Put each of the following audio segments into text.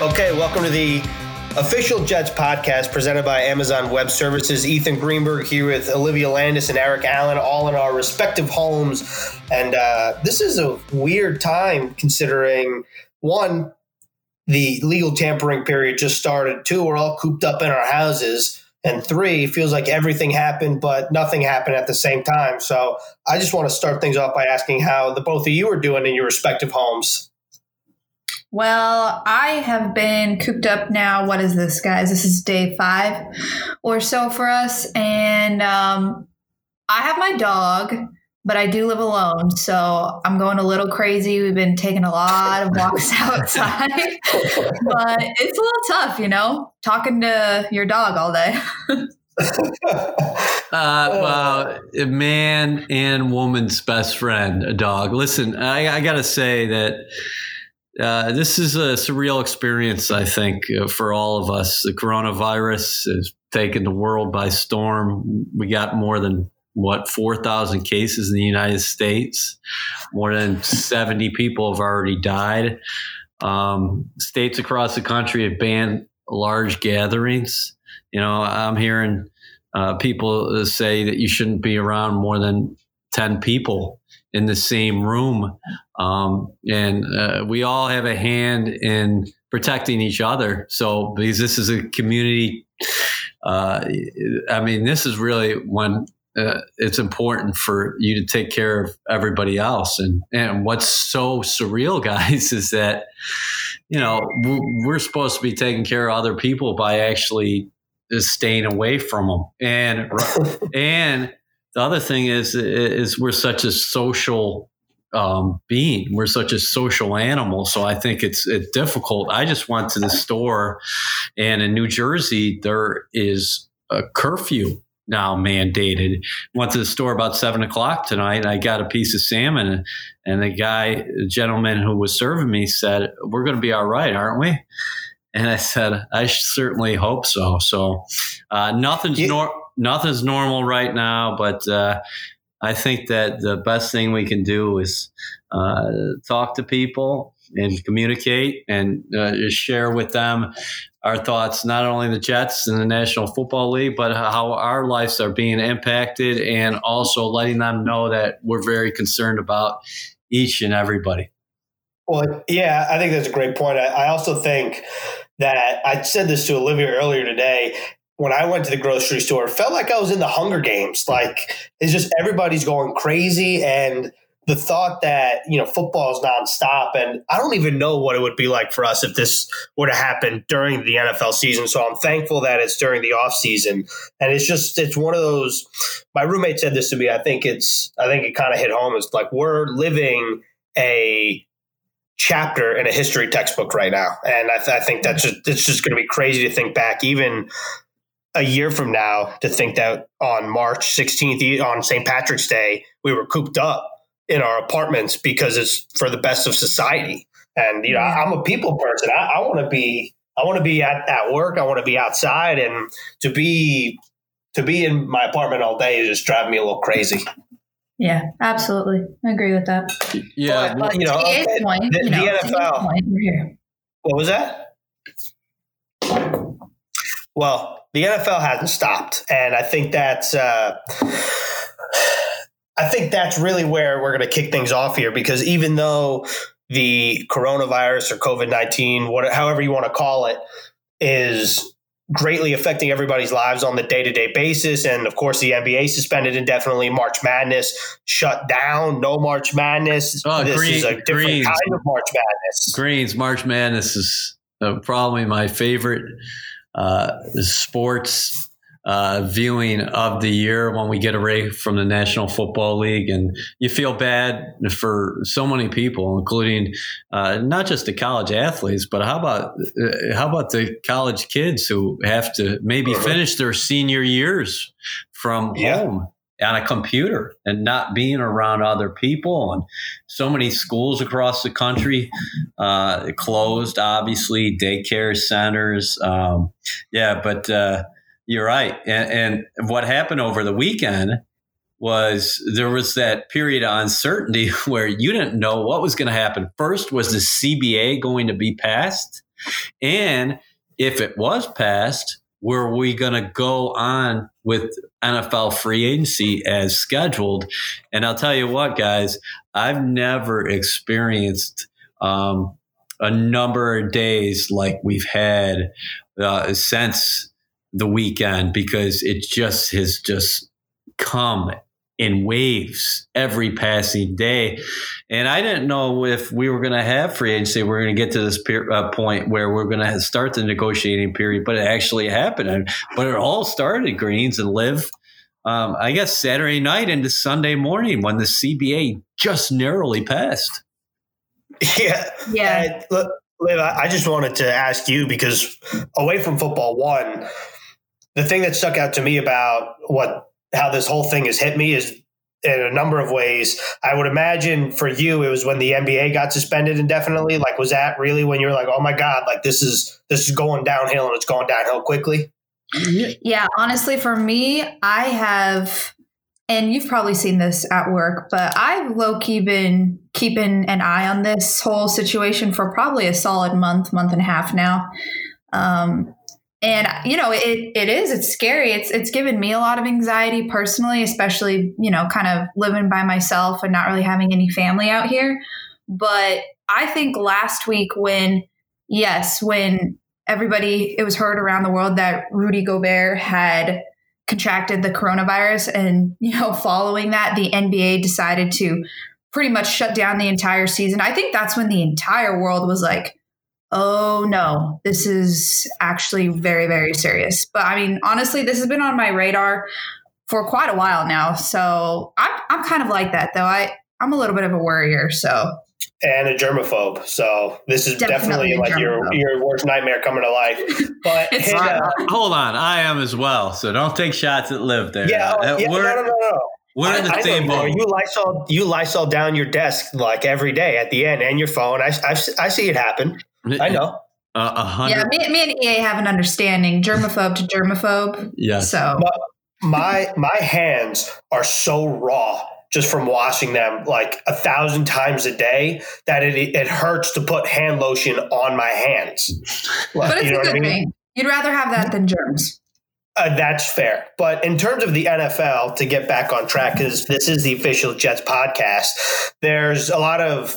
Okay, welcome to the official Jets podcast presented by Amazon Web Services. Ethan Greenberg here with Olivia Landis and Eric Allen, all in our respective homes. And uh, this is a weird time considering one, the legal tampering period just started. Two, we're all cooped up in our houses. And three, feels like everything happened, but nothing happened at the same time. So I just want to start things off by asking how the both of you are doing in your respective homes. Well, I have been cooped up now. What is this, guys? This is day five or so for us. And um, I have my dog, but I do live alone. So I'm going a little crazy. We've been taking a lot of walks outside, but it's a little tough, you know, talking to your dog all day. uh, well, a man and woman's best friend, a dog. Listen, I, I got to say that uh, this is a surreal experience, I think, uh, for all of us. The coronavirus has taken the world by storm. We got more than what 4,000 cases in the United States. More than 70 people have already died. Um, states across the country have banned large gatherings. You know, I'm hearing uh, people say that you shouldn't be around more than 10 people in the same room. Um, and uh, we all have a hand in protecting each other. So, because this is a community, uh, I mean, this is really when uh, it's important for you to take care of everybody else. And, and what's so surreal, guys, is that, you know, we're supposed to be taking care of other people by actually staying away from them. And, and, the other thing is is we're such a social um, being. We're such a social animal, so I think it's, it's difficult. I just went to the store, and in New Jersey there is a curfew now mandated. Went to the store about seven o'clock tonight. I got a piece of salmon, and the guy, the gentleman who was serving me, said, "We're going to be all right, aren't we?" And I said, "I certainly hope so." So uh, nothing's nor nothing's normal right now, but uh, I think that the best thing we can do is uh, talk to people and communicate and uh, share with them our thoughts, not only the Jets and the National Football League, but how our lives are being impacted, and also letting them know that we're very concerned about each and everybody. Well, yeah, I think that's a great point. I, I also think that I said this to Olivia earlier today when I went to the grocery store, it felt like I was in the Hunger Games. Like it's just everybody's going crazy, and the thought that you know football is nonstop, and I don't even know what it would be like for us if this were to happen during the NFL season. So I'm thankful that it's during the off season, and it's just it's one of those. My roommate said this to me. I think it's I think it kind of hit home. It's like we're living a chapter in a history textbook right now, and I, th- I think that's just it's just going to be crazy to think back even a year from now to think that on March 16th, on St. Patrick's Day, we were cooped up in our apartments because it's for the best of society. And you know. I'm a people person. I, I want to be, I want to be at, at work. I want to be outside, and to be to be in my apartment all day is just driving me a little crazy. Yeah, absolutely, I agree with that. Yeah, but, but you know, okay, point, the, you know, the NFL. Point, what was that? Well, the NFL hasn't stopped, and I think that's uh, I think that's really where we're going to kick things off here because even though the coronavirus or COVID nineteen, what however you want to call it, is greatly affecting everybody's lives on the day to day basis. And of course, the NBA suspended indefinitely. March Madness shut down. No March Madness. Oh, this green, is a different greens, kind of March Madness. Greens March Madness is uh, probably my favorite uh, sports uh, viewing of the year when we get away from the National Football League. And you feel bad for so many people, including uh, not just the college athletes, but how about uh, how about the college kids who have to maybe finish their senior years from yeah. home? On a computer and not being around other people. And so many schools across the country uh, closed, obviously, daycare centers. Um, yeah, but uh, you're right. And, and what happened over the weekend was there was that period of uncertainty where you didn't know what was going to happen. First, was the CBA going to be passed? And if it was passed, were we going to go on with NFL free agency as scheduled? And I'll tell you what, guys, I've never experienced um, a number of days like we've had uh, since the weekend because it just has just come in waves every passing day. And I didn't know if we were going to have free agency. We are going to get to this per- uh, point where we're going to start the negotiating period, but it actually happened. But it all started, Greens and Liv. Um, I guess Saturday night into Sunday morning when the CBA just narrowly passed. Yeah. Yeah. look, Liv, I just wanted to ask you because away from football, one, the thing that stuck out to me about what how this whole thing has hit me is in a number of ways. I would imagine for you, it was when the NBA got suspended indefinitely. Like, was that really when you were like, "Oh my god, like this is this is going downhill and it's going downhill quickly"? Yeah, honestly, for me, I have, and you've probably seen this at work, but I've low key been keeping an eye on this whole situation for probably a solid month, month and a half now. Um, and you know it it is it's scary. It's it's given me a lot of anxiety personally especially you know kind of living by myself and not really having any family out here. But i think last week when yes when everybody it was heard around the world that rudy gobert had contracted the coronavirus and you know following that the nba decided to pretty much shut down the entire season. I think that's when the entire world was like oh no, this is actually very, very serious. But I mean, honestly, this has been on my radar for quite a while now. So I'm, I'm kind of like that though. I, I'm a little bit of a worrier. So and a germaphobe. So this is definitely, definitely like your your worst nightmare coming to life. But hit, uh, hold on, I am as well. So don't take shots at Liv there. Yeah, uh, yeah no, no, no, no. We're in the I, same boat. You Lysol, you Lysol down your desk like every day at the end, and your phone. I, I, I see it happen. I know. Uh, a hundred. Yeah, me, me, and EA have an understanding, germaphobe to germaphobe. Yeah. So my my hands are so raw just from washing them like a thousand times a day that it it hurts to put hand lotion on my hands. but it's a good I mean? thing. You'd rather have that than germs. Uh, that's fair. But in terms of the NFL, to get back on track, because this is the official Jets podcast, there's a lot of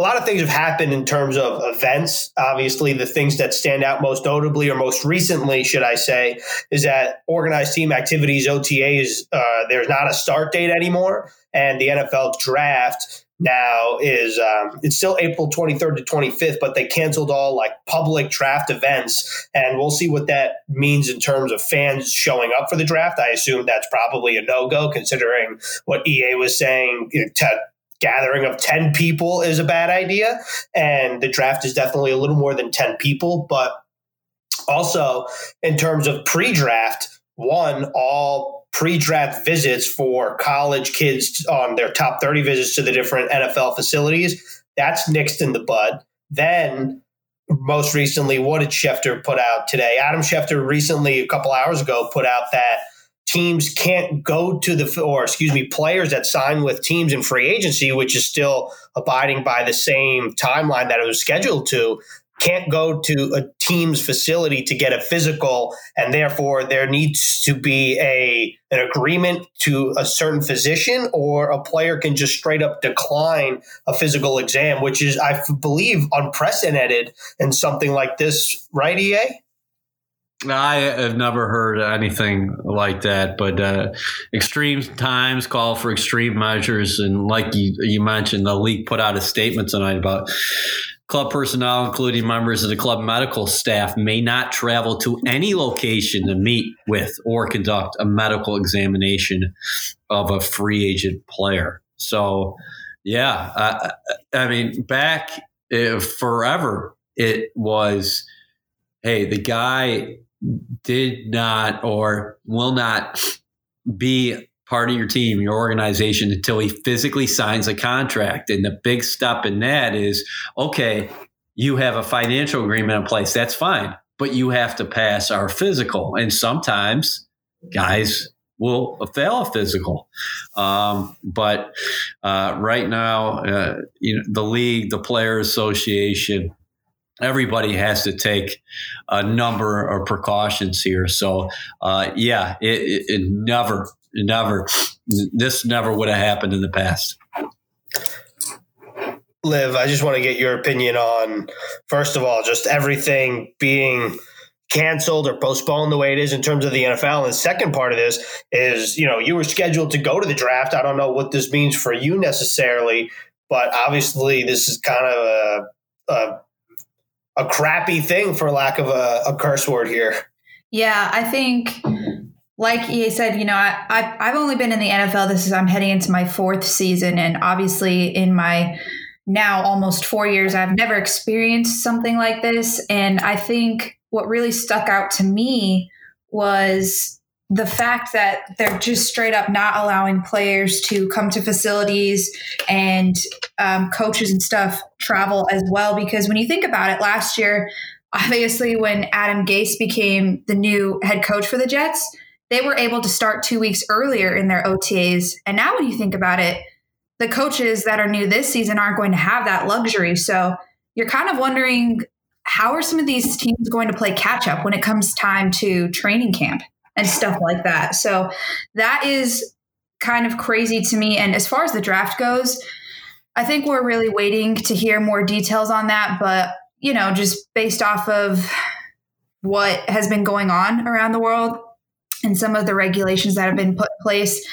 a lot of things have happened in terms of events. Obviously, the things that stand out most notably, or most recently, should I say, is that organized team activities (OTAs). Uh, there's not a start date anymore, and the NFL draft now is um, it's still April 23rd to 25th, but they canceled all like public draft events, and we'll see what that means in terms of fans showing up for the draft. I assume that's probably a no go, considering what EA was saying. You know, to, gathering of 10 people is a bad idea. And the draft is definitely a little more than 10 people. But also, in terms of pre draft, one, all pre draft visits for college kids on their top 30 visits to the different NFL facilities, that's nixed in the bud. Then, most recently, what did Schefter put out today? Adam Schefter recently, a couple hours ago, put out that teams can't go to the or excuse me players that sign with teams in free agency which is still abiding by the same timeline that it was scheduled to can't go to a team's facility to get a physical and therefore there needs to be a an agreement to a certain physician or a player can just straight up decline a physical exam which is i believe unprecedented in something like this right ea I have never heard anything like that, but uh, extreme times call for extreme measures. And like you, you mentioned, the league put out a statement tonight about club personnel, including members of the club medical staff, may not travel to any location to meet with or conduct a medical examination of a free agent player. So, yeah, I, I mean, back uh, forever, it was hey, the guy did not or will not be part of your team, your organization, until he physically signs a contract. And the big step in that is okay, you have a financial agreement in place. That's fine. But you have to pass our physical. And sometimes guys will fail a physical. Um, but uh, right now, uh, you know, the league, the player association, everybody has to take a number of precautions here. So, uh, yeah, it, it, it never, never, this never would have happened in the past. Liv, I just want to get your opinion on, first of all, just everything being canceled or postponed the way it is in terms of the NFL. And the second part of this is, you know, you were scheduled to go to the draft. I don't know what this means for you necessarily, but obviously this is kind of a, a, a crappy thing for lack of a, a curse word here. Yeah, I think like he said, you know, I, I I've only been in the NFL. This is I'm heading into my fourth season, and obviously in my now almost four years, I've never experienced something like this. And I think what really stuck out to me was the fact that they're just straight up not allowing players to come to facilities and um, coaches and stuff travel as well. Because when you think about it, last year, obviously, when Adam Gase became the new head coach for the Jets, they were able to start two weeks earlier in their OTAs. And now, when you think about it, the coaches that are new this season aren't going to have that luxury. So you're kind of wondering how are some of these teams going to play catch up when it comes time to training camp and stuff like that? So that is kind of crazy to me. And as far as the draft goes, I think we're really waiting to hear more details on that. But, you know, just based off of what has been going on around the world and some of the regulations that have been put in place,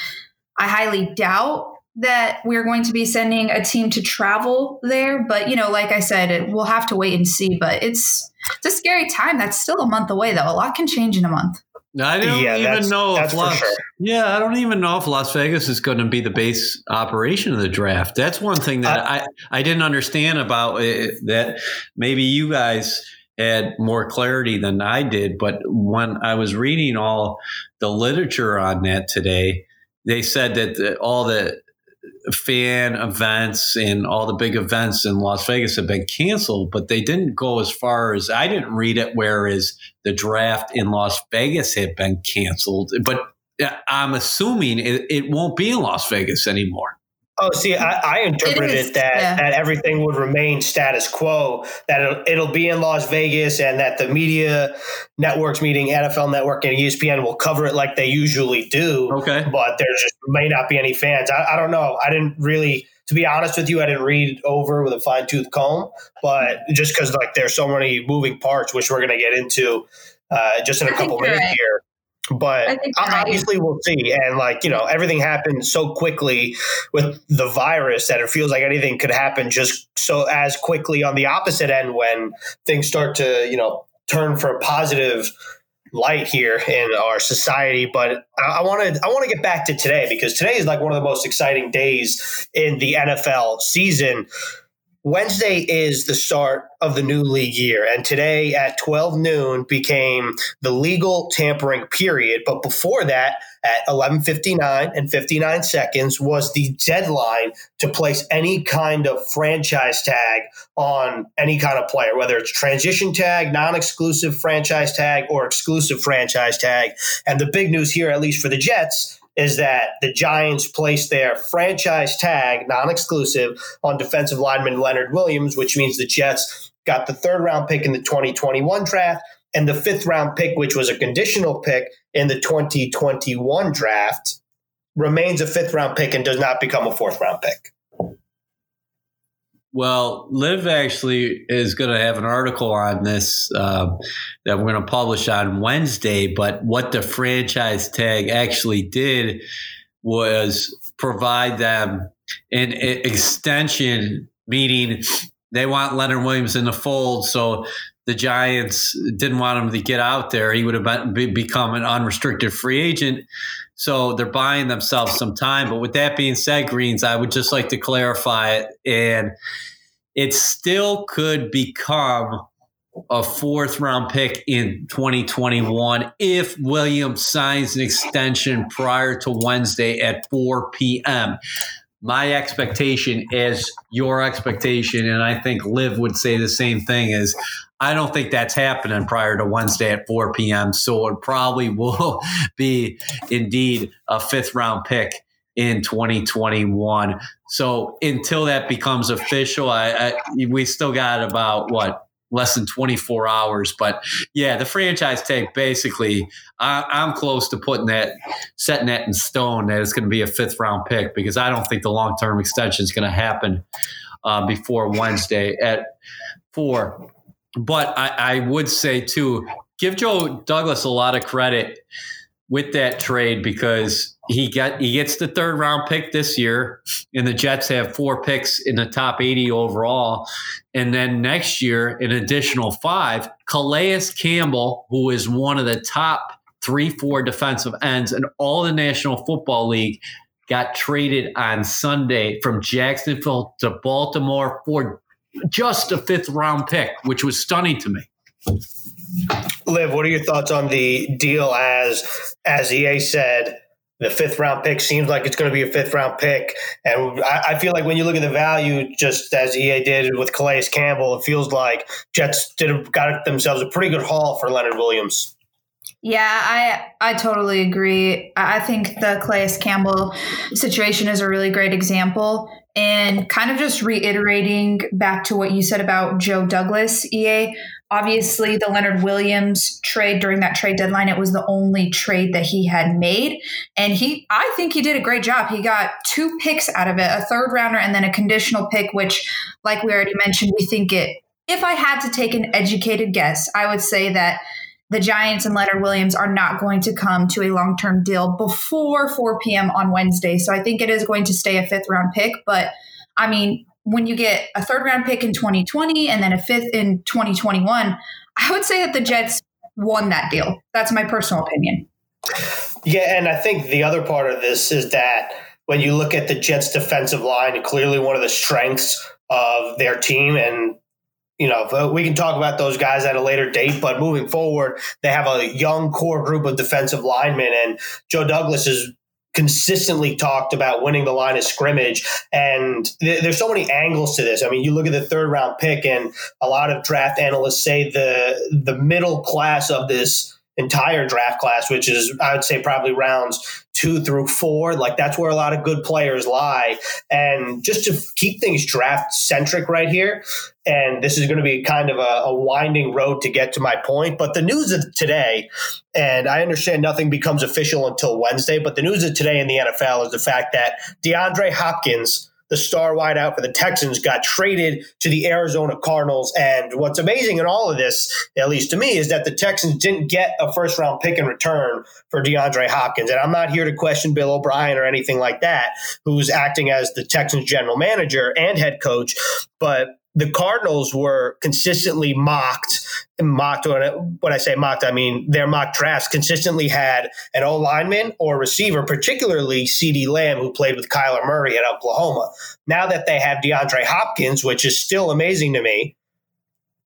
I highly doubt that we're going to be sending a team to travel there. But, you know, like I said, it, we'll have to wait and see. But it's it's a scary time. That's still a month away, though. A lot can change in a month. I don't yeah, even know if Las, sure. yeah, I don't even know if Las Vegas is going to be the base operation of the draft. That's one thing that I, I, I didn't understand about it, that maybe you guys had more clarity than I did. But when I was reading all the literature on that today, they said that the, all the fan events and all the big events in Las Vegas have been canceled, but they didn't go as far as I didn't read it, whereas the draft in Las Vegas had been canceled. But uh, I'm assuming it, it won't be in Las Vegas anymore. Oh, see, I, I interpreted it, that yeah. that everything would remain status quo. That it'll, it'll, be in Las Vegas, and that the media networks, meeting NFL Network and ESPN, will cover it like they usually do. Okay, but there just may not be any fans. I, I don't know. I didn't really, to be honest with you, I didn't read over with a fine tooth comb. But just because like there's so many moving parts, which we're going to get into uh, just in a couple minutes right. here but obviously we'll see and like you know everything happened so quickly with the virus that it feels like anything could happen just so as quickly on the opposite end when things start to you know turn for a positive light here in our society. But i want to i want to get back to today because today is like one of the most exciting days in the nfl season Wednesday is the start of the new league year, and today at 12 noon became the legal tampering period. But before that, at 11:59 and 59 seconds was the deadline to place any kind of franchise tag on any kind of player, whether it's transition tag, non-exclusive franchise tag, or exclusive franchise tag. And the big news here, at least for the Jets, is that the Giants placed their franchise tag, non exclusive, on defensive lineman Leonard Williams, which means the Jets got the third round pick in the 2021 draft and the fifth round pick, which was a conditional pick in the 2021 draft, remains a fifth round pick and does not become a fourth round pick. Well, Liv actually is going to have an article on this uh, that we're going to publish on Wednesday. But what the franchise tag actually did was provide them an extension, meaning they want Leonard Williams in the fold. So the Giants didn't want him to get out there. He would have been, become an unrestricted free agent. So they're buying themselves some time. But with that being said, Greens, I would just like to clarify it. And it still could become a fourth round pick in 2021 if Williams signs an extension prior to Wednesday at 4 p.m. My expectation is your expectation, and I think Liv would say the same thing is I don't think that's happening prior to Wednesday at 4 p.m. So it probably will be indeed a fifth round pick in 2021. So until that becomes official, I, I we still got about what less than 24 hours. But yeah, the franchise tag basically, I, I'm close to putting that, setting that in stone that it's going to be a fifth round pick because I don't think the long term extension is going to happen uh, before Wednesday at four. But I, I would say too, give Joe Douglas a lot of credit with that trade because he got he gets the third round pick this year, and the Jets have four picks in the top 80 overall. And then next year, an additional five. Calais Campbell, who is one of the top three, four defensive ends in all the National Football League, got traded on Sunday from Jacksonville to Baltimore for just a fifth round pick, which was stunning to me. Liv, what are your thoughts on the deal as as EA said? The fifth round pick seems like it's going to be a fifth round pick. And I, I, feel like when you look at the value, just as EA did with Calais Campbell, it feels like Jets did got themselves a pretty good haul for Leonard Williams. Yeah, I I totally agree. I think the Calais Campbell situation is a really great example. And kind of just reiterating back to what you said about Joe Douglas, EA, obviously the Leonard Williams trade during that trade deadline, it was the only trade that he had made. And he, I think he did a great job. He got two picks out of it, a third rounder and then a conditional pick, which, like we already mentioned, we think it, if I had to take an educated guess, I would say that the Giants and Leonard Williams are not going to come to a long term deal before 4 p.m. on Wednesday. So I think it is going to stay a fifth round pick. But I mean, when you get a third round pick in 2020 and then a fifth in 2021, I would say that the Jets won that deal. That's my personal opinion. Yeah, and I think the other part of this is that when you look at the Jets defensive line, clearly one of the strengths of their team and you know, uh, we can talk about those guys at a later date, but moving forward, they have a young core group of defensive linemen, and Joe Douglas is consistently talked about winning the line of scrimmage. And th- there's so many angles to this. I mean, you look at the third round pick, and a lot of draft analysts say the the middle class of this entire draft class, which is I would say probably rounds two through four. Like that's where a lot of good players lie. And just to keep things draft centric right here, and this is going to be kind of a, a, winding road to get to my point. But the news of today, and I understand nothing becomes official until Wednesday, but the news of today in the NFL is the fact that DeAndre Hopkins the star wideout for the Texans, got traded to the Arizona Cardinals. And what's amazing in all of this, at least to me, is that the Texans didn't get a first round pick in return for DeAndre Hopkins. And I'm not here to question Bill O'Brien or anything like that, who's acting as the Texans general manager and head coach. But the Cardinals were consistently mocked. and Mocked, when I say mocked, I mean their mock drafts consistently had an O lineman or receiver, particularly CeeDee Lamb, who played with Kyler Murray at Oklahoma. Now that they have DeAndre Hopkins, which is still amazing to me,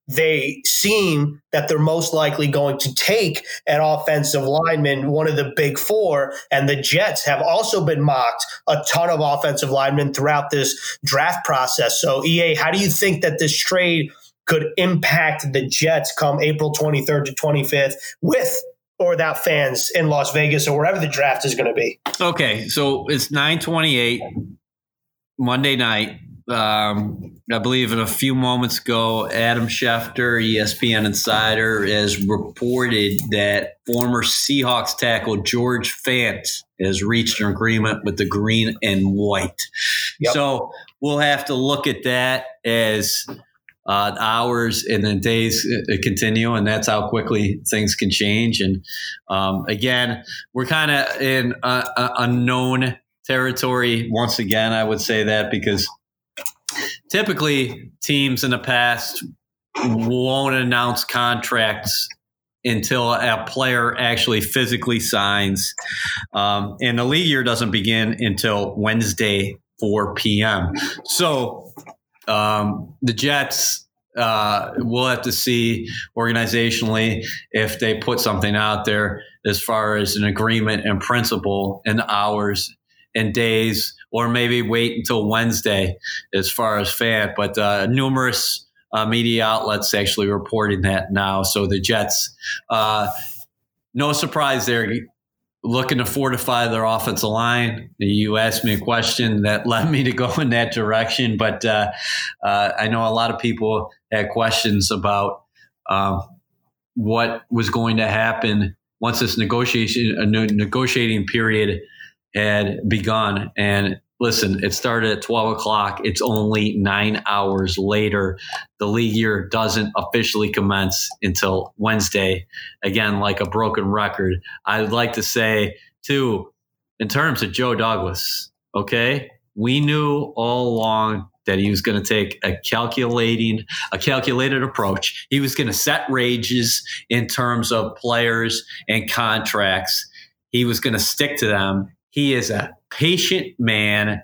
they seem that they're most likely going to take an offensive lineman, one of the big four. And the Jets have also been mocked a ton of offensive linemen throughout this draft process. So, EA, how do you think that this trade could impact the Jets come April 23rd to 25th with or without fans in Las Vegas or wherever the draft is going to be? Okay. So it's 928 Monday night um, I believe in a few moments ago, Adam Schefter, ESPN Insider, has reported that former Seahawks tackle George Fant has reached an agreement with the green and white. Yep. So we'll have to look at that as uh, hours and then days uh, continue, and that's how quickly things can change. And um, again, we're kind of in unknown territory once again. I would say that because typically teams in the past won't announce contracts until a player actually physically signs. Um, and the league year doesn't begin until Wednesday, 4 p.m. So um, the Jets uh, we'll have to see organizationally if they put something out there as far as an agreement in principle and hours and days or maybe wait until Wednesday as far as Fant. But uh, numerous uh, media outlets actually reporting that now. So the Jets, uh, no surprise there. looking to fortify their offensive line. You asked me a question that led me to go in that direction, but uh, uh, I know a lot of people had questions about um, what was going to happen once this negotiation a negotiating period had begun. And listen, it started at 12 o'clock. It's only nine hours later. The league year doesn't officially commence until Wednesday. Again, like a broken record. I'd like to say, too, in terms of Joe Douglas, okay, we knew all along that he was going to take a calculating, a calculated approach. He was going to set ranges in terms of players and contracts. He was going to stick to them. He is a patient man.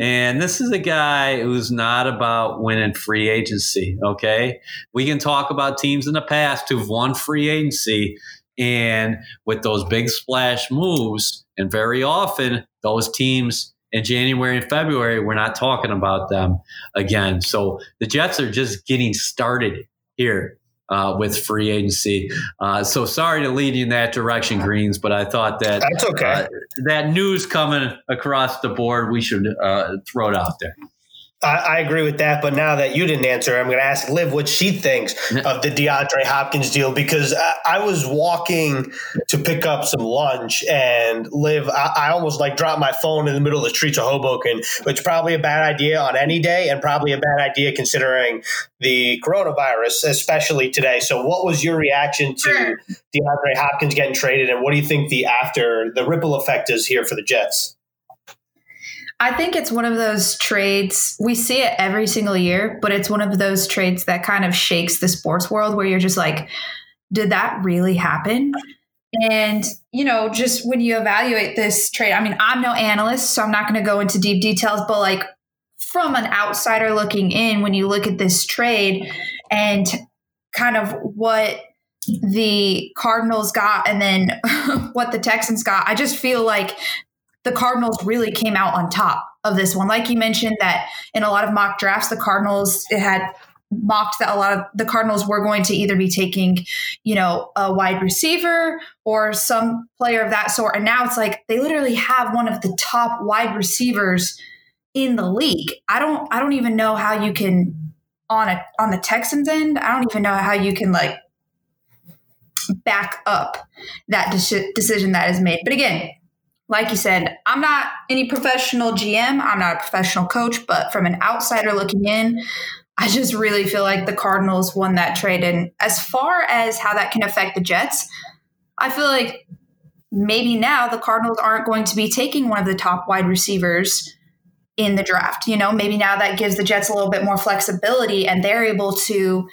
And this is a guy who's not about winning free agency. Okay. We can talk about teams in the past who've won free agency and with those big splash moves. And very often, those teams in January and February, we're not talking about them again. So the Jets are just getting started here uh, with free agency. Uh, so sorry to lead you in that direction, Greens, but I thought that that's okay. Uh, that news coming across the board, we should uh, throw it out there. I, I, agree with that, but now that you didn't answer, I'm going to ask Liv what she thinks of the DeAndre Hopkins deal because I, I was walking to pick up some lunch and Liv, I, I, almost like dropped my phone in the middle of the streets of Hoboken, which is probably a bad idea on any day and probably a bad idea considering the coronavirus, especially today. So, what was your reaction to DeAndre Hopkins getting traded, and what do you think the after the ripple effect is here for the Jets? I think it's one of those trades. We see it every single year, but it's one of those trades that kind of shakes the sports world where you're just like, did that really happen? And, you know, just when you evaluate this trade, I mean, I'm no analyst, so I'm not going to go into deep details, but like from an outsider looking in, when you look at this trade and kind of what the Cardinals got and then what the Texans got, I just feel like the Cardinals really came out on top of this one. Like you mentioned, that in a lot of mock drafts, the Cardinals it had mocked that a lot of the Cardinals were going to either be taking, you know, a wide receiver or some player of that sort. And now it's like they literally have one of the top wide receivers in the league. I don't I don't even know how you can on a on the Texans end, I don't even know how you can like back up that de- decision that is made. But again, like you said, I'm not any professional GM, I'm not a professional coach, but from an outsider looking in, I just really feel like the Cardinals won that trade. And as far as how that can affect the Jets, I feel like maybe now the Cardinals aren't going to be taking one of the top wide receivers in the draft. You know, maybe now that gives the Jets a little bit more flexibility and they're able to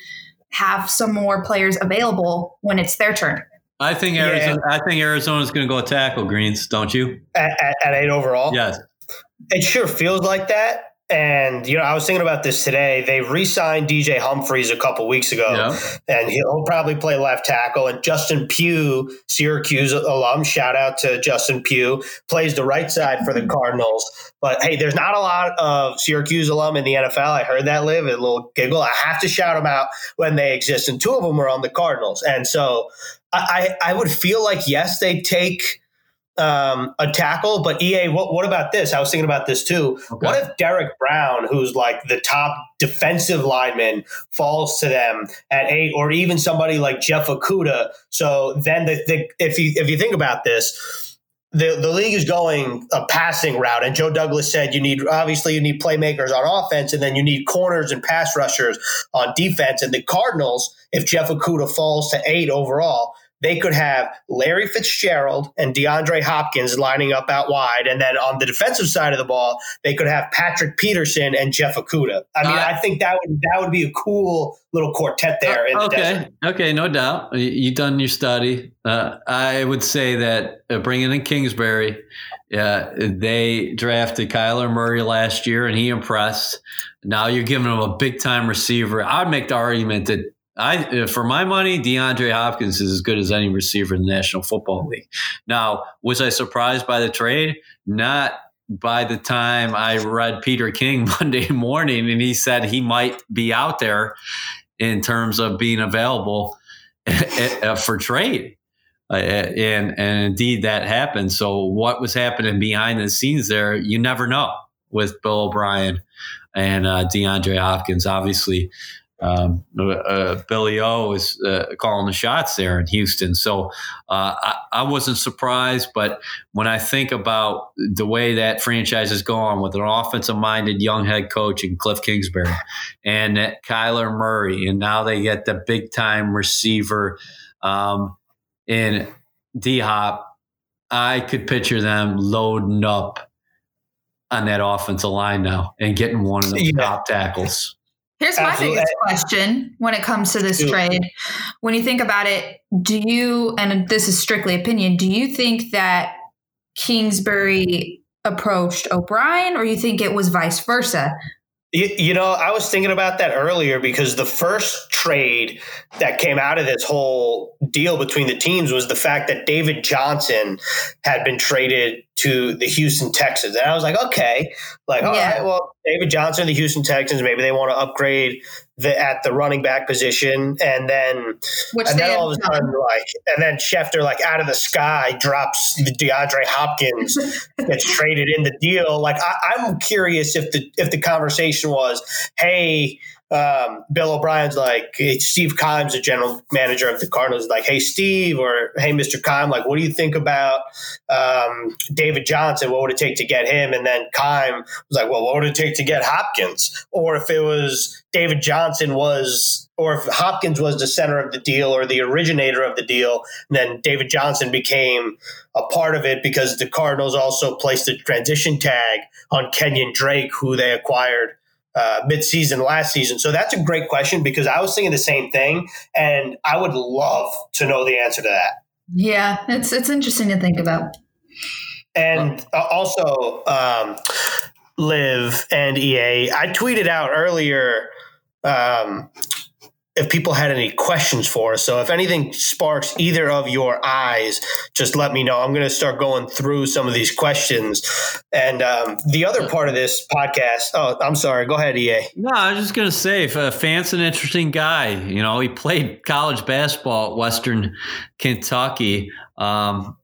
have some more players available when it's their turn. I think Arizona. Yeah. I think Arizona's going to go tackle greens. Don't you? At, at, at, eight overall. Yes. It sure feels like that. And you know, I was thinking about this today. They re-signed DJ Humphries a couple weeks ago, yeah. and he'll probably play left tackle. And Justin Pugh, Syracuse alum, shout out to Justin Pugh, plays the right side for the mm-hmm. Cardinals. But hey, there's not a lot of Syracuse alum in the NFL. I heard that Liv a little giggle. I have to shout them out when they exist, and two of them are on the Cardinals. And so I, I would feel like yes, they take um, a tackle, but EA, what, what about this? I was thinking about this too. Okay. What if Derrick Brown, who's like the top defensive lineman, falls to them at eight, or even somebody like Jeff Okudah? So then, the, the, if you if you think about this. The, the league is going a passing route, and Joe Douglas said you need obviously you need playmakers on offense, and then you need corners and pass rushers on defense. And the Cardinals, if Jeff Okudah falls to eight overall, they could have Larry Fitzgerald and DeAndre Hopkins lining up out wide. And then on the defensive side of the ball, they could have Patrick Peterson and Jeff Okudah. I mean, uh, I think that would that would be a cool little quartet there. Uh, okay, the okay, no doubt. You've done your study. Uh, I would say that uh, bringing in Kingsbury, uh, they drafted Kyler Murray last year, and he impressed. Now you're giving him a big time receiver. I'd make the argument that I, uh, for my money, DeAndre Hopkins is as good as any receiver in the National Football League. Now, was I surprised by the trade? Not by the time I read Peter King Monday morning and he said he might be out there in terms of being available uh, for trade. Uh, and and indeed that happened. So what was happening behind the scenes there, you never know with Bill O'Brien and uh, DeAndre Hopkins. Obviously, um, uh, Billy O is uh, calling the shots there in Houston. So uh, I, I, wasn't surprised, but when I think about the way that franchise is going with an offensive minded young head coach and Cliff Kingsbury and Kyler Murray, and now they get the big time receiver um, in D Hop, I could picture them loading up on that offensive line now and getting one of the yeah. top tackles. Here's my Absolutely. biggest question when it comes to this trade. When you think about it, do you, and this is strictly opinion, do you think that Kingsbury approached O'Brien or you think it was vice versa? You, you, know, I was thinking about that earlier because the first trade that came out of this whole deal between the teams was the fact that David Johnson had been traded to the Houston Texans. And I was like, okay, like, all yeah. right, well, David Johnson, the Houston Texans, maybe they want to upgrade the, at the running back position. And then, Which and then all of a sudden, like, and then Schefter, like, out of the sky drops the DeAndre Hopkins, gets traded in the deal. Like, I, I'm curious if the, if the conversation was, hey, um, Bill O'Brien's like Steve Keim's the general manager of the Cardinals. Like, hey Steve, or hey Mr. Keim, like, what do you think about um, David Johnson? What would it take to get him? And then Keim was like, well, what would it take to get Hopkins? Or if it was David Johnson was, or if Hopkins was the center of the deal or the originator of the deal, then David Johnson became a part of it because the Cardinals also placed a transition tag on Kenyon Drake, who they acquired uh, mid-season last season? So that's a great question because I was thinking the same thing, and I would love to know the answer to that. Yeah, it's it's interesting to think about. And uh, also, um, LIV and EA. I tweeted out earlier um, if people had any questions for us. So if anything sparks either of your eyes, just let me know. I'm going to start going through some of these questions. And um, the other part of this podcast, oh, I'm sorry. Go ahead, EA. No, I was just going to say, if, uh, Fant's an interesting guy. You know, he played college basketball at Western Kentucky. Um,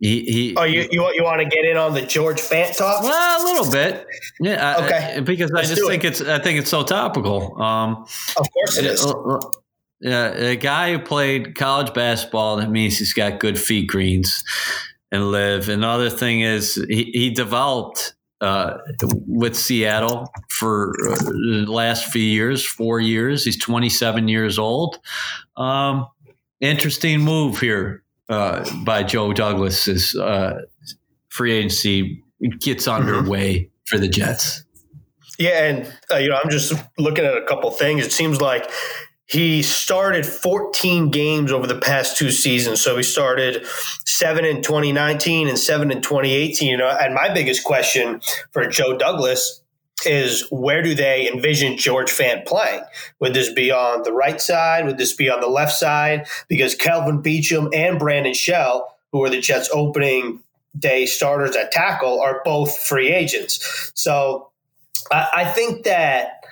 he, he, oh, you, you, want you want to get in on the George Fant talk? Well, a little bit. Yeah. Okay. I, because Let's I just think it. it's I think it's so topical. Um, of course it is. Uh, uh, yeah, a guy who played college basketball that means he's got good feet greens and Liv. Another thing is he, he developed uh, with Seattle for uh, the last few years, four years. He's 27 years old. Um, interesting move here uh, by Joe Douglas's uh, free agency gets mm-hmm. underway for the Jets. Yeah, and uh, you know, I'm just looking at a couple things. It seems like he started 14 games over the past two seasons. So he started seven in 2019 and seven in 2018. You know, and my biggest question for Joe Douglas is where do they envision George Fant playing? Would this be on the right side? Would this be on the left side? Because Kelvin Beachum and Brandon Shell, who are the Jets' opening day starters at tackle, are both free agents. So I, I think that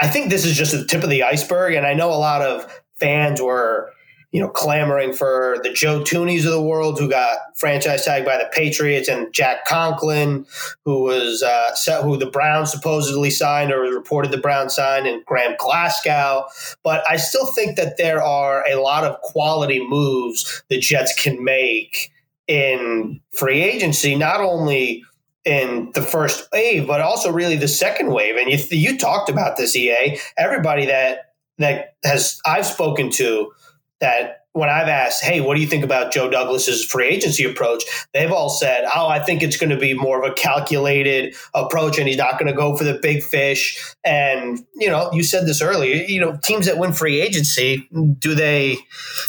I think this is just the tip of the iceberg, and I know a lot of fans were you know, clamoring for the Joe Thuney's of the world who got franchise tagged by the Patriots and Jack Conklin, who was uh, who the Browns supposedly signed or reported the Browns signed, and Graham Glasgow. But I still think that there are a lot of quality moves the Jets can make in free agency, not only in the first wave, but also really the second wave. And you, you talked about this, EA. Everybody that that has I've spoken to that when I've asked, hey, what do you think about Joe Douglas's free agency approach? They've all said, oh, I think it's going to be more of a calculated approach and he's not going to go for the big fish. And, you know, you said this earlier, you know, teams that win free agency, do they,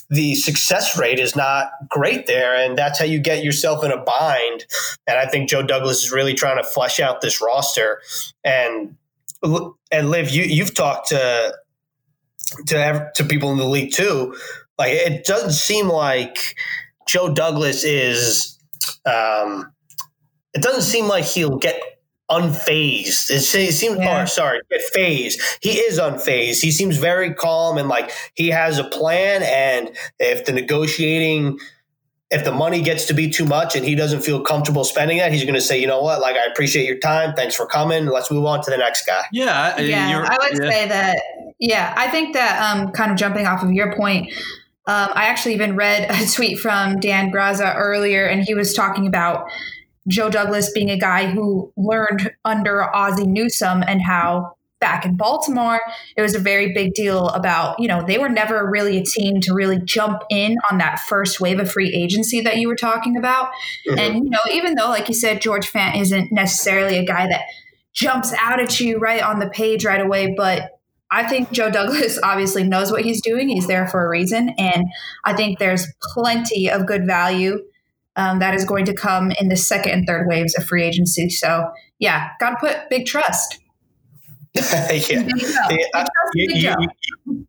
the success rate is not great there. And that's how you get yourself in a bind. And I think Joe Douglas is really trying to flesh out this roster. And, and LIV, you, you've talked to, to to people in the league too. Like it doesn't seem like Joe Douglas is. Um, it doesn't seem like he'll get unfazed. It seems, yeah. or sorry, get phased. He is unfazed. He seems very calm and like he has a plan. And if the negotiating if the money gets to be too much and he doesn't feel comfortable spending that, he's going to say, you know what, like I appreciate your time, thanks for coming, let's move on to the next guy. Yeah, yeah, I would yeah. say that. Yeah, I think that um, kind of jumping off of your point. Um, I actually even read a tweet from Dan Graza earlier, and he was talking about Joe Douglas being a guy who learned under Ozzie Newsome and how back in Baltimore, it was a very big deal about, you know, they were never really a team to really jump in on that first wave of free agency that you were talking about. Mm-hmm. And, you know, even though, like you said, George Fant isn't necessarily a guy that jumps out at you right on the page right away, but I think Joe Douglas obviously knows what he's doing. He's there for a reason. And I think there's plenty of good value um, that is going to come in the second and third waves of free agency. So, yeah, got to put big trust yeah. yeah. You, you, you,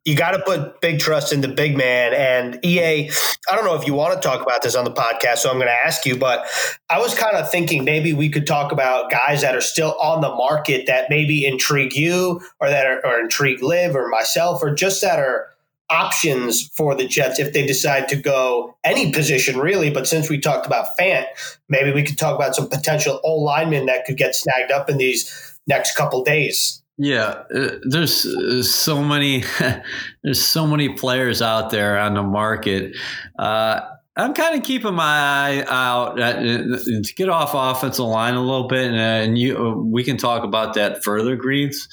you got to put big trust in the big man. And EA, I don't know if you want to talk about this on the podcast, so I'm going to ask you, but I was kind of thinking maybe we could talk about guys that are still on the market that maybe intrigue you or that are or intrigue Liv or myself or just that are options for the Jets if they decide to go any position really. But since we talked about Fant, maybe we could talk about some potential old linemen that could get snagged up in these next couple days. Yeah, uh, there's uh, so many, there's so many players out there on the market. Uh, I'm kind of keeping my eye out uh, to get off offensive line a little bit, and, and you we can talk about that further, Greens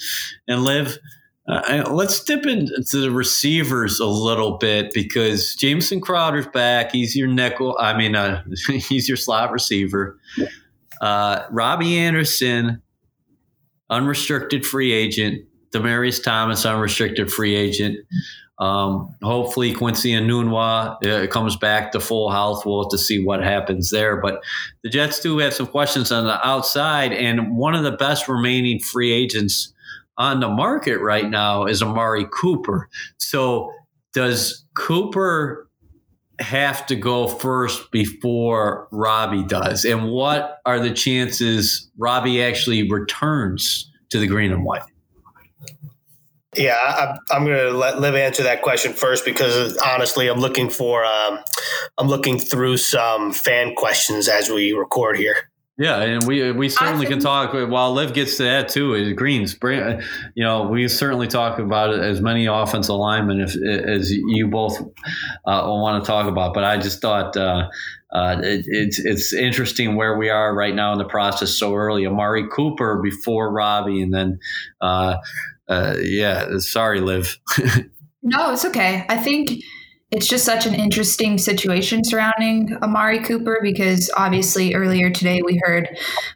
and Liv. Uh, let's dip into the receivers a little bit because Jameson Crowder's back. He's your nickel. I mean, uh, he's your slot receiver. Uh, Robbie Anderson unrestricted free agent. Demaryius Thomas, unrestricted free agent. Um, hopefully, Quincy Enunwa uh, comes back to full health. We'll have to see what happens there. But the Jets do have some questions on the outside, and one of the best remaining free agents on the market right now is Amari Cooper. So, does Cooper have to go first before Robbie does? And what are the chances Robbie actually returns to the green and white? Yeah, I, am going to let Liv answer that question first because honestly, I'm looking for um, I'm looking through some fan questions as we record here. Yeah, and we we certainly can talk while Liv gets to that too. Is Greens, you know, we certainly talk about it as many offensive linemen if, as you both uh, want to talk about. But I just thought uh, uh, it, it's it's interesting where we are right now in the process so early. Amari Cooper before Robbie, and then uh, uh, yeah, sorry, Liv. no, it's okay. I think it's just such an interesting situation surrounding Amari Cooper because obviously earlier today we heard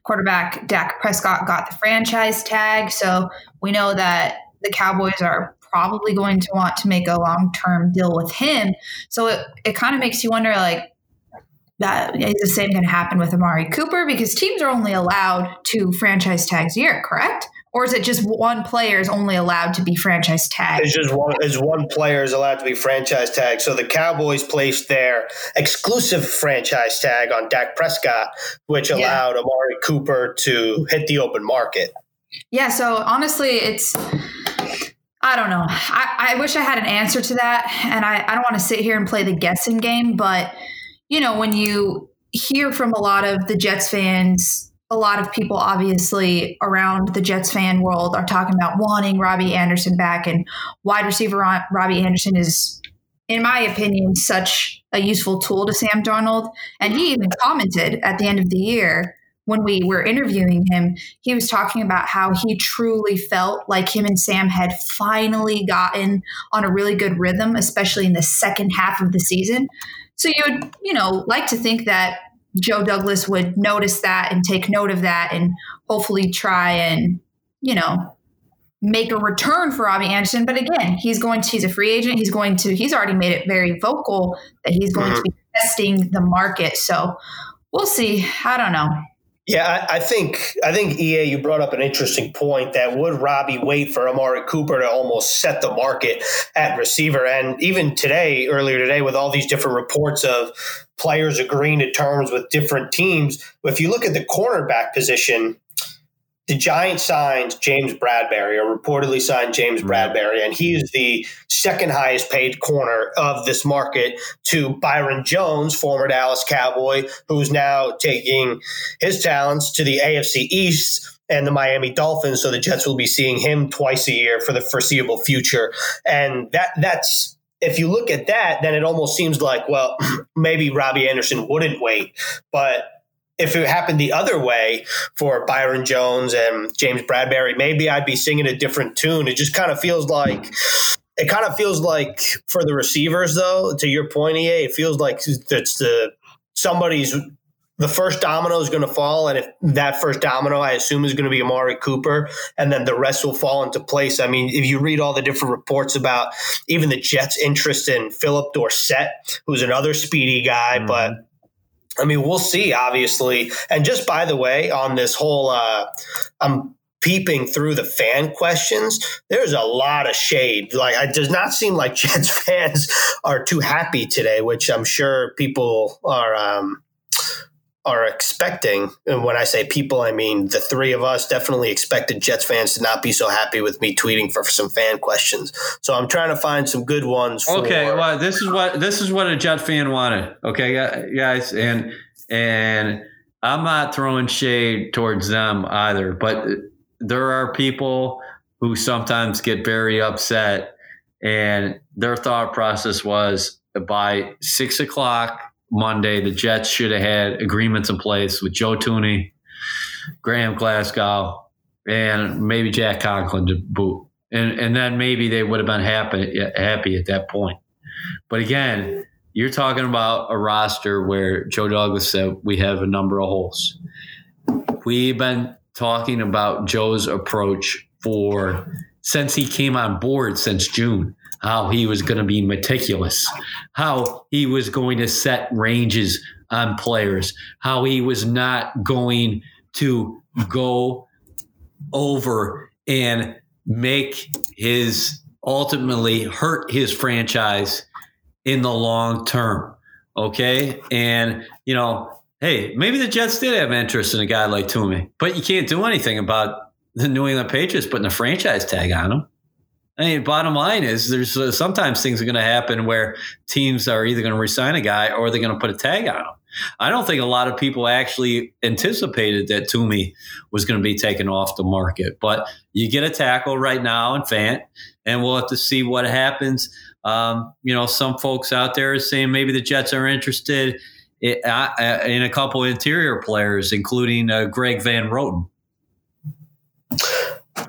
quarterback Dak Prescott got the franchise tag. So we know that the Cowboys are probably going to want to make a long term deal with him. So it, it kind of makes you wonder like, that is the same going to happen with Amari Cooper because teams are only allowed two franchise tags a year, correct? or is it just one player is only allowed to be franchise tagged? It's just one. It's one player is allowed to be franchise tagged. So the Cowboys placed their exclusive franchise tag on Dak Prescott, which allowed yeah. Amari Cooper to hit the open market. Yeah. So honestly, it's. I don't know. I, I wish I had an answer to that, and I, I don't want to sit here and play the guessing game, but you know when you hear from a lot of the Jets fans a lot of people obviously around the Jets fan world are talking about wanting Robbie Anderson back and wide receiver Robbie Anderson is in my opinion such a useful tool to Sam Darnold. And he even commented at the end of the year when we were interviewing him he was talking about how he truly felt like him and Sam had finally gotten on a really good rhythm especially in the second half of the season so you would you know like to think that Joe Douglas would notice that and take note of that and hopefully try and, you know, make a return for Robbie Anderson. But again, he's going to, he's a free agent. He's going to, he's already made it very vocal that he's going mm-hmm. to be testing the market. So we'll see. I don't know. Yeah, I, I, think I think EA, you brought up an interesting point that would Robbie wait for Amari Cooper to almost set the market at receiver, and even today, earlier today, with all these different reports of players agreeing to terms with different teams, if you look at the cornerback position, the Giants signed James Bradberry, or reportedly signed James Bradberry, and he is the second highest paid corner of this market to Byron Jones, former Dallas Cowboy, who's now taking his talents to the AFC East and the Miami Dolphins. So the Jets will be seeing him twice a year for the foreseeable future. And that that's if you look at that, then it almost seems like, well, maybe Robbie Anderson wouldn't wait. But if it happened the other way for Byron Jones and James Bradberry, maybe I'd be singing a different tune. It just kind of feels like it kind of feels like for the receivers though, to your point, EA, it feels like it's the somebody's the first domino is going to fall, and if that first domino, I assume, is going to be Amari Cooper, and then the rest will fall into place. I mean, if you read all the different reports about even the Jets' interest in Phillip Dorsett, who's another speedy guy, mm-hmm. but I mean, we'll see, obviously. And just by the way, on this whole, uh, I'm peeping through the fan questions, there's a lot of shade. Like, it does not seem like Jets fans are too happy today, which I'm sure people are. Um, are expecting, and when I say people, I mean the three of us definitely expected Jets fans to not be so happy with me tweeting for some fan questions. So I'm trying to find some good ones. For- okay, well, this is what this is what a Jet fan wanted. Okay, guys, and and I'm not throwing shade towards them either, but there are people who sometimes get very upset, and their thought process was by six o'clock Monday, the Jets should have had agreements in place with Joe Thuney, Graham Glasgow, and maybe Jack Conklin to boot. And, and then maybe they would have been happy, happy at that point. But again, you're talking about a roster where Joe Douglas said we have a number of holes. We've been talking about Joe's approach for since he came on board since June how he was going to be meticulous, how he was going to set ranges on players, how he was not going to go over and make his ultimately hurt his franchise in the long term. Okay. And, you know, hey, maybe the Jets did have interest in a guy like Thuney, but you can't do anything about the New England Patriots putting a franchise tag on him. I mean, bottom line is there's uh, sometimes things are going to happen where teams are either going to resign a guy or they're going to put a tag on him. I don't think a lot of people actually anticipated that Thuney was going to be taken off the market, but you get a tackle right now in Fant, and we'll have to see what happens. Um, you know, some folks out there are saying maybe the Jets are interested in, uh, uh in a couple interior players, including uh, Greg Van Roten.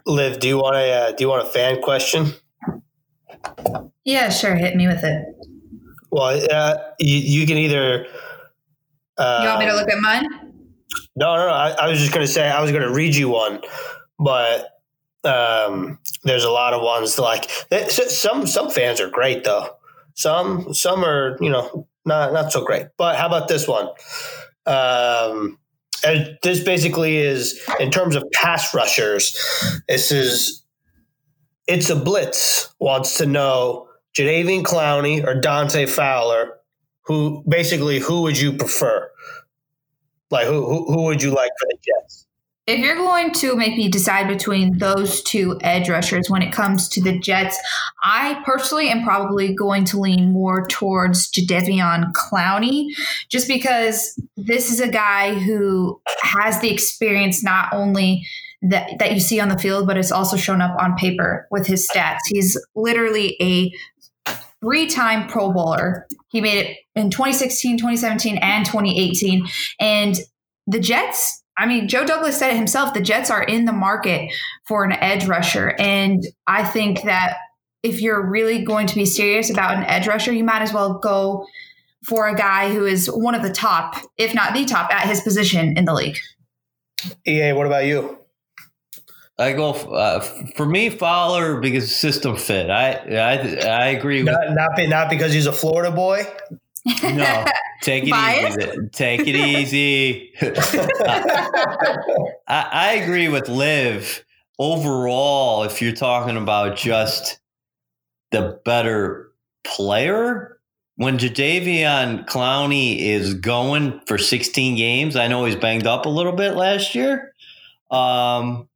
Liv, do you want a uh, do you want a fan question? Yeah, sure. Hit me with it. Well, uh, you, you can either. Uh, you want me to look at mine? No, no, no. I, I was just going to say I was going to read you one, but um, there's a lot of ones like some some fans are great though. Some some are you know not not so great. But how about this one? Um, and this basically is in terms of pass rushers. This is it's a blitz wants to know Jadeveon Clowney or Dante Fowler. Who basically who would you prefer? Like who who, who would you like for the Jets? If you're going to make me decide between those two edge rushers when it comes to the Jets, I personally am probably going to lean more towards Jadeveon Clowney, just because this is a guy who has the experience not only that, that you see on the field, but it's also shown up on paper with his stats. He's literally a three time Pro Bowler. He made it in 2016, 2017, and 2018. And the Jets I mean, Joe Douglas said it himself. The Jets are in the market for an edge rusher. And I think that if you're really going to be serious about an edge rusher, you might as well go for a guy who is one of the top, if not the top, at his position in the league. EA, what about you? I go uh, for me Fowler because system fit. I I I agree. Not with, not, not because he's a Florida boy. No, take it easy. Take it easy. I, I agree with Liv. Overall, if you're talking about just the better player, when Jadeveon Clowney is going for 16 games, I know he's banged up a little bit last year. Um,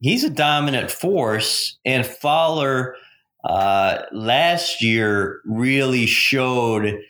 he's a dominant force, and Fowler uh, last year really showed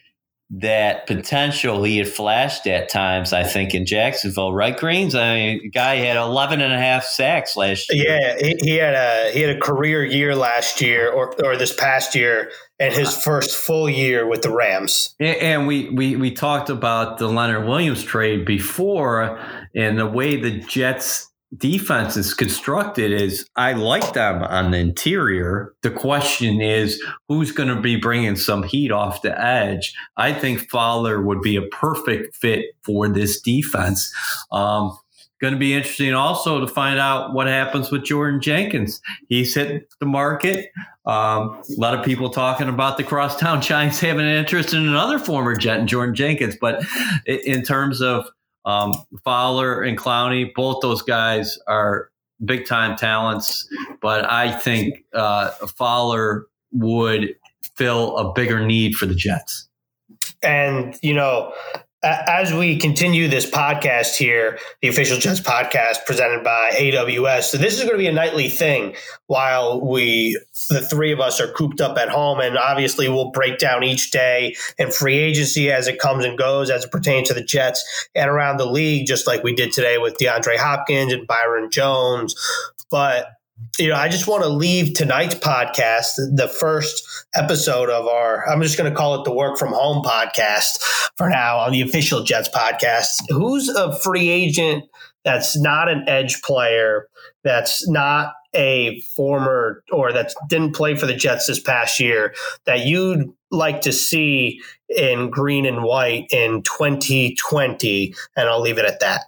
that potential he had flashed at times, I think, in Jacksonville, right, Greens? I mean, guy had 11 and a half sacks last year. Yeah, he, he had a he had a career year last year or, or this past year and his uh-huh. first full year with the Rams. And we, we, we talked about the Leonard Williams trade before and the way the Jets defense is constructed is I like them on the interior. The question is who's going to be bringing some heat off the edge. I think Fowler would be a perfect fit for this defense. Um, going to be interesting also to find out what happens with Jordan Jenkins. He's hit the market. Um, a lot of people talking about the crosstown Giants having an interest in another former Jet, Jordan Jenkins. But in terms of um, Fowler and Clowney, both those guys are big time talents, but I think uh, Fowler would fill a bigger need for the Jets. And, you know, as we continue this podcast here, the official Jets podcast presented by AWS. So this is going to be a nightly thing while we, the three of us, are cooped up at home, and obviously we'll break down each day and free agency as it comes and goes, as it pertains to the Jets and around the league, just like we did today with DeAndre Hopkins and Byron Jones. But you know, I just want to leave tonight's podcast, the first episode of our, I'm just going to call it the work from home podcast for now on the official Jets podcast. Who's a free agent that's not an edge player, that's not a former or that didn't play for the Jets this past year that you'd like to see in green and white in 2020? And I'll leave it at that.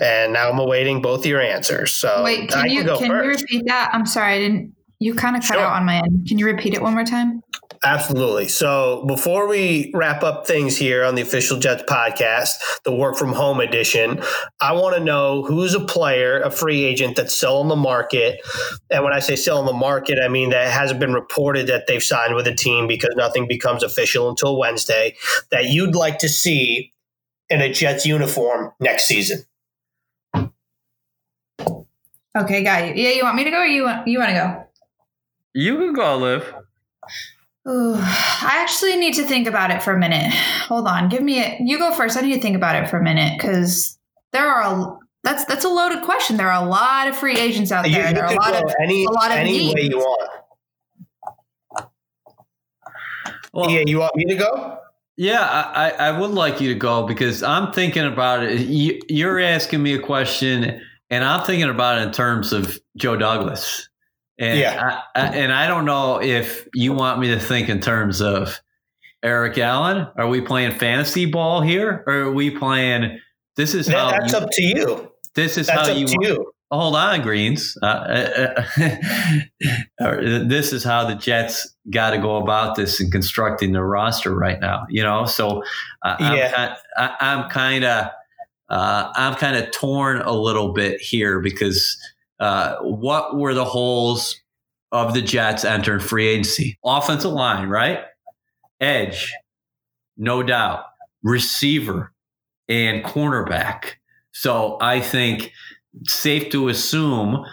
And now I'm awaiting both your answers. So wait, can you can, can you repeat that? I'm sorry, I didn't. You kind of cut sure. out on my end. Can you repeat it one more time? Absolutely. So before we wrap up things here on the official Jets podcast, the work from home edition, I want to know who's a player, a free agent that's still on the market. And when I say still on the market, I mean that hasn't been reported that they've signed with a team because nothing becomes official until Wednesday that you'd like to see in a Jets uniform next season. Okay, got you. Yeah, you want me to go or you want you want to go? You can go, Liv. Ooh, I actually need to think about it for a minute. Hold on, give me it. You go first. I need to think about it for a minute because there are a that's that's a loaded question. There are a lot of free agents out there. You, there are a lot of any, a lot of any needs. way you want. Well, yeah, you want me to go? Yeah, I, I would like you to go because I'm thinking about it. You, you're asking me a question and I'm thinking about it in terms of Joe Douglas. And yeah. I, I, and I don't know if you want me to think in terms of Eric Allen. Are we playing fantasy ball here, or are we playing? This is how that's you, up to you. This is that's how you, you. Hold on, Greens. Uh, uh, uh this is how the Jets got to go about this in constructing their roster right now. You know, so uh, yeah. I'm kind of uh, I'm kind of torn a little bit here because uh, what were the holes of the Jets entering free agency? Offensive line, right? Edge, no doubt. Receiver and cornerback. So I think safe to assume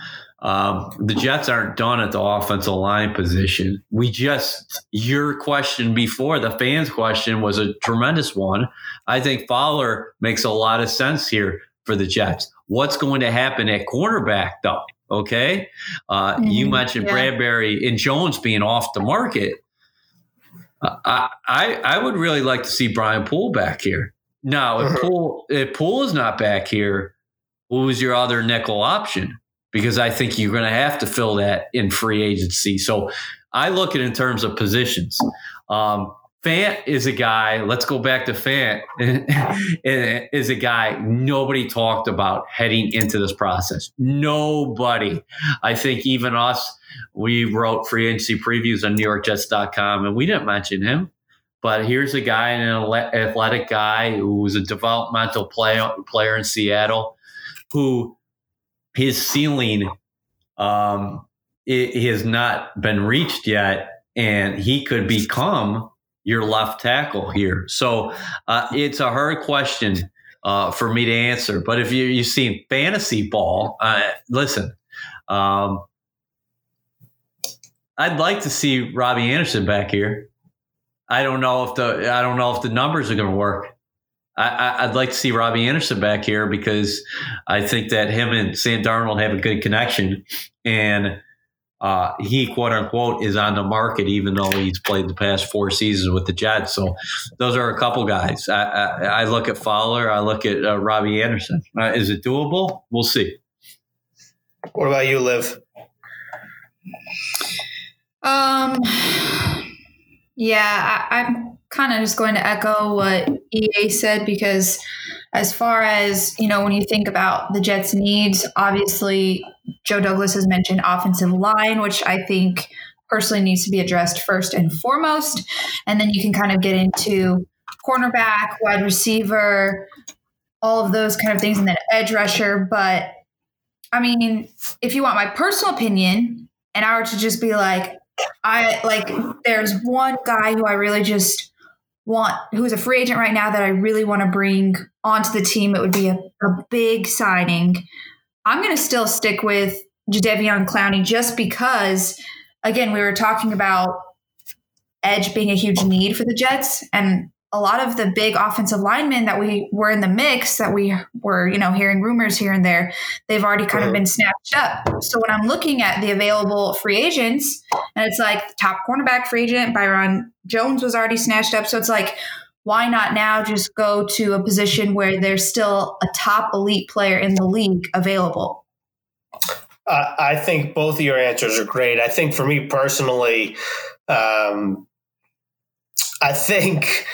um, the Jets aren't done at the offensive line position. We just, your question before, the fans' question was a tremendous one. I think Fowler makes a lot of sense here for the Jets. What's going to happen at cornerback, though? Okay. Uh, mm-hmm. You mentioned yeah. Bradberry and Jones being off the market. Uh, I, I, I would really like to see Brian Poole back here. Now, if uh-huh. Poole if Poole is not back here, who's your other nickel option? Because I think you're going to have to fill that in free agency. So I look at it in terms of positions. Um, Fant is a guy, let's go back to Fant, is a guy nobody talked about heading into this process. Nobody. I think even us, we wrote free agency previews on NewYorkJets.com and we didn't mention him. But here's a guy, an athletic guy who was a developmental player, player in Seattle who his ceiling um, it, has not been reached yet, and he could become your left tackle here. So uh, it's a hard question uh, for me to answer. But if you you've seen fantasy ball, uh, listen, um, I'd like to see Robbie Anderson back here. I don't know if the I don't know if the numbers are going to work. I, would like to see Robbie Anderson back here because I think that him and Sam Darnold have a good connection, and uh, he quote unquote is on the market, even though he's played the past four seasons with the Jets. So those are a couple guys. I, I, I look at Fowler, I look at uh, Robbie Anderson. Uh, is it doable? We'll see. What about you, Liv? Um, yeah, I, I'm kind of just going to echo what EA said because as far as, you know, when you think about the Jets' needs, obviously Joe Douglas has mentioned offensive line, which I think personally needs to be addressed first and foremost. And then you can kind of get into cornerback, wide receiver, all of those kind of things, and then edge rusher. But I mean, if you want my personal opinion, and I were to just be like, I like, there's one guy who I really just want who's a free agent right now that I really want to bring onto the team, it would be a, a big signing. I'm going to still stick with Jadeveon Clowney just because, again, we were talking about edge being a huge need for the Jets, and a lot of the big offensive linemen that we were in the mix that we were, you know, hearing rumors here and there, they've already kind of been snatched up. So when I'm looking at the available free agents, and it's like top cornerback free agent, Byron Jones was already snatched up. So it's like, why not now just go to a position where there's still a top elite player in the league available? Uh, I think both of your answers are great. I think for me personally, um, I think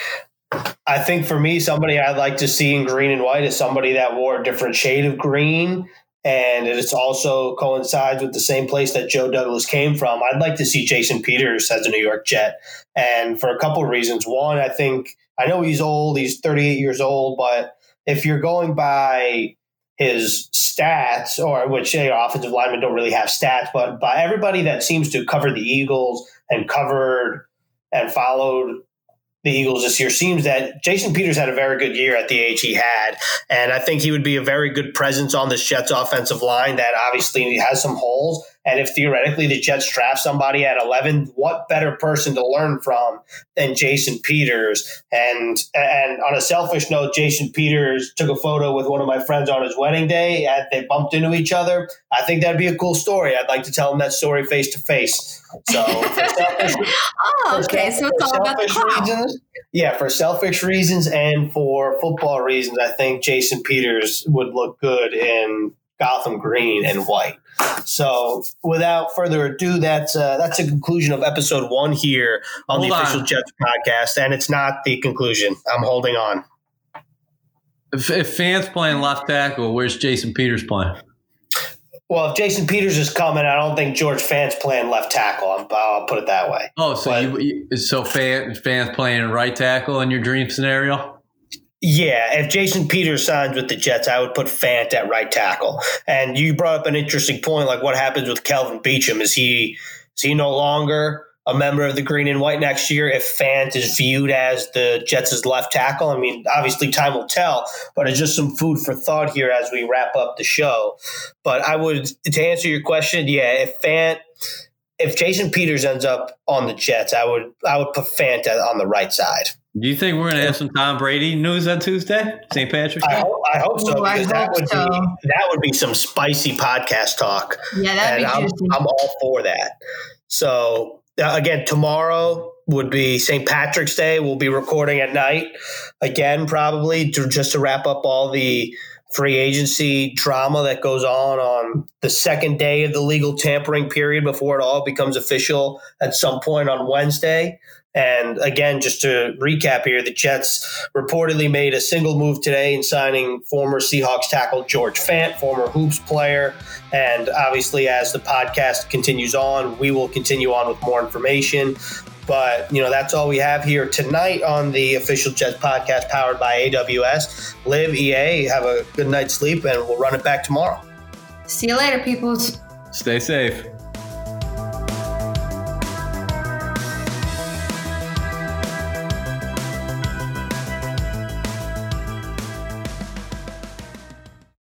I think for me, somebody I'd like to see in green and white is somebody that wore a different shade of green. And it's also coincides with the same place that Joe Douglas came from. I'd like to see Jason Peters as a New York Jet. And for a couple of reasons. One, I think, I know he's old, he's 38 years old, but if you're going by his stats, or which you know, offensive linemen don't really have stats, but by everybody that seems to cover the Eagles and covered and followed the Eagles this year seems that Jason Peters had a very good year at the age he had. And I think he would be a very good presence on this Jets offensive line that obviously has some holes. And if theoretically the Jets draft somebody at 11, what better person to learn from than Jason Peters? And and on a selfish note, Jason Peters took a photo with one of my friends on his wedding day, and they bumped into each other. I think that'd be a cool story. I'd like to tell him that story face to face. So, selfish, oh, okay. So it's all about the reasons, yeah, for selfish reasons and for football reasons, I think Jason Peters would look good in Gotham green and white. So, without further ado, that's uh, that's a conclusion of episode one here on Hold the official. Jets podcast, and it's not the conclusion. I'm holding on. If, if Fant's playing left tackle, where's Jason Peters playing? Well, if Jason Peters is coming, I don't think George Fant's playing left tackle. i will put it that way. Oh, so but, you, so Fant, Fant's playing right tackle in your dream scenario? Yeah, if Jason Peters signs with the Jets, I would put Fant at right tackle. And you brought up an interesting point, like what happens with Kelvin Beachum? Is he is he no longer a member of the green and white next year if Fant is viewed as the Jets' left tackle? I mean, obviously time will tell, but it's just some food for thought here as we wrap up the show. But I would to answer your question, yeah, if Fant if Jason Peters ends up on the Jets, I would I would put Fant on the right side. Do you think we're going to have some Tom Brady news on Tuesday, St. Patrick's Day? I hope, I hope so because hope that would so. be that would be some spicy podcast talk. Yeah, that'd and be I'm, I'm all for that. So uh, again, tomorrow would be St. Patrick's Day. We'll be recording at night again, probably to, just to wrap up all the free agency drama that goes on on the second day of the legal tampering period before it all becomes official at some point on Wednesday. And again, just to recap here, the Jets reportedly made a single move today in signing former Seahawks tackle George Fant, former Hoops player. And obviously, as the podcast continues on, we will continue on with more information. But, you know, that's all we have here tonight on the official Jets podcast powered by AWS. Liv EA, have a good night's sleep, and we'll run it back tomorrow. See you later, peoples. Stay safe.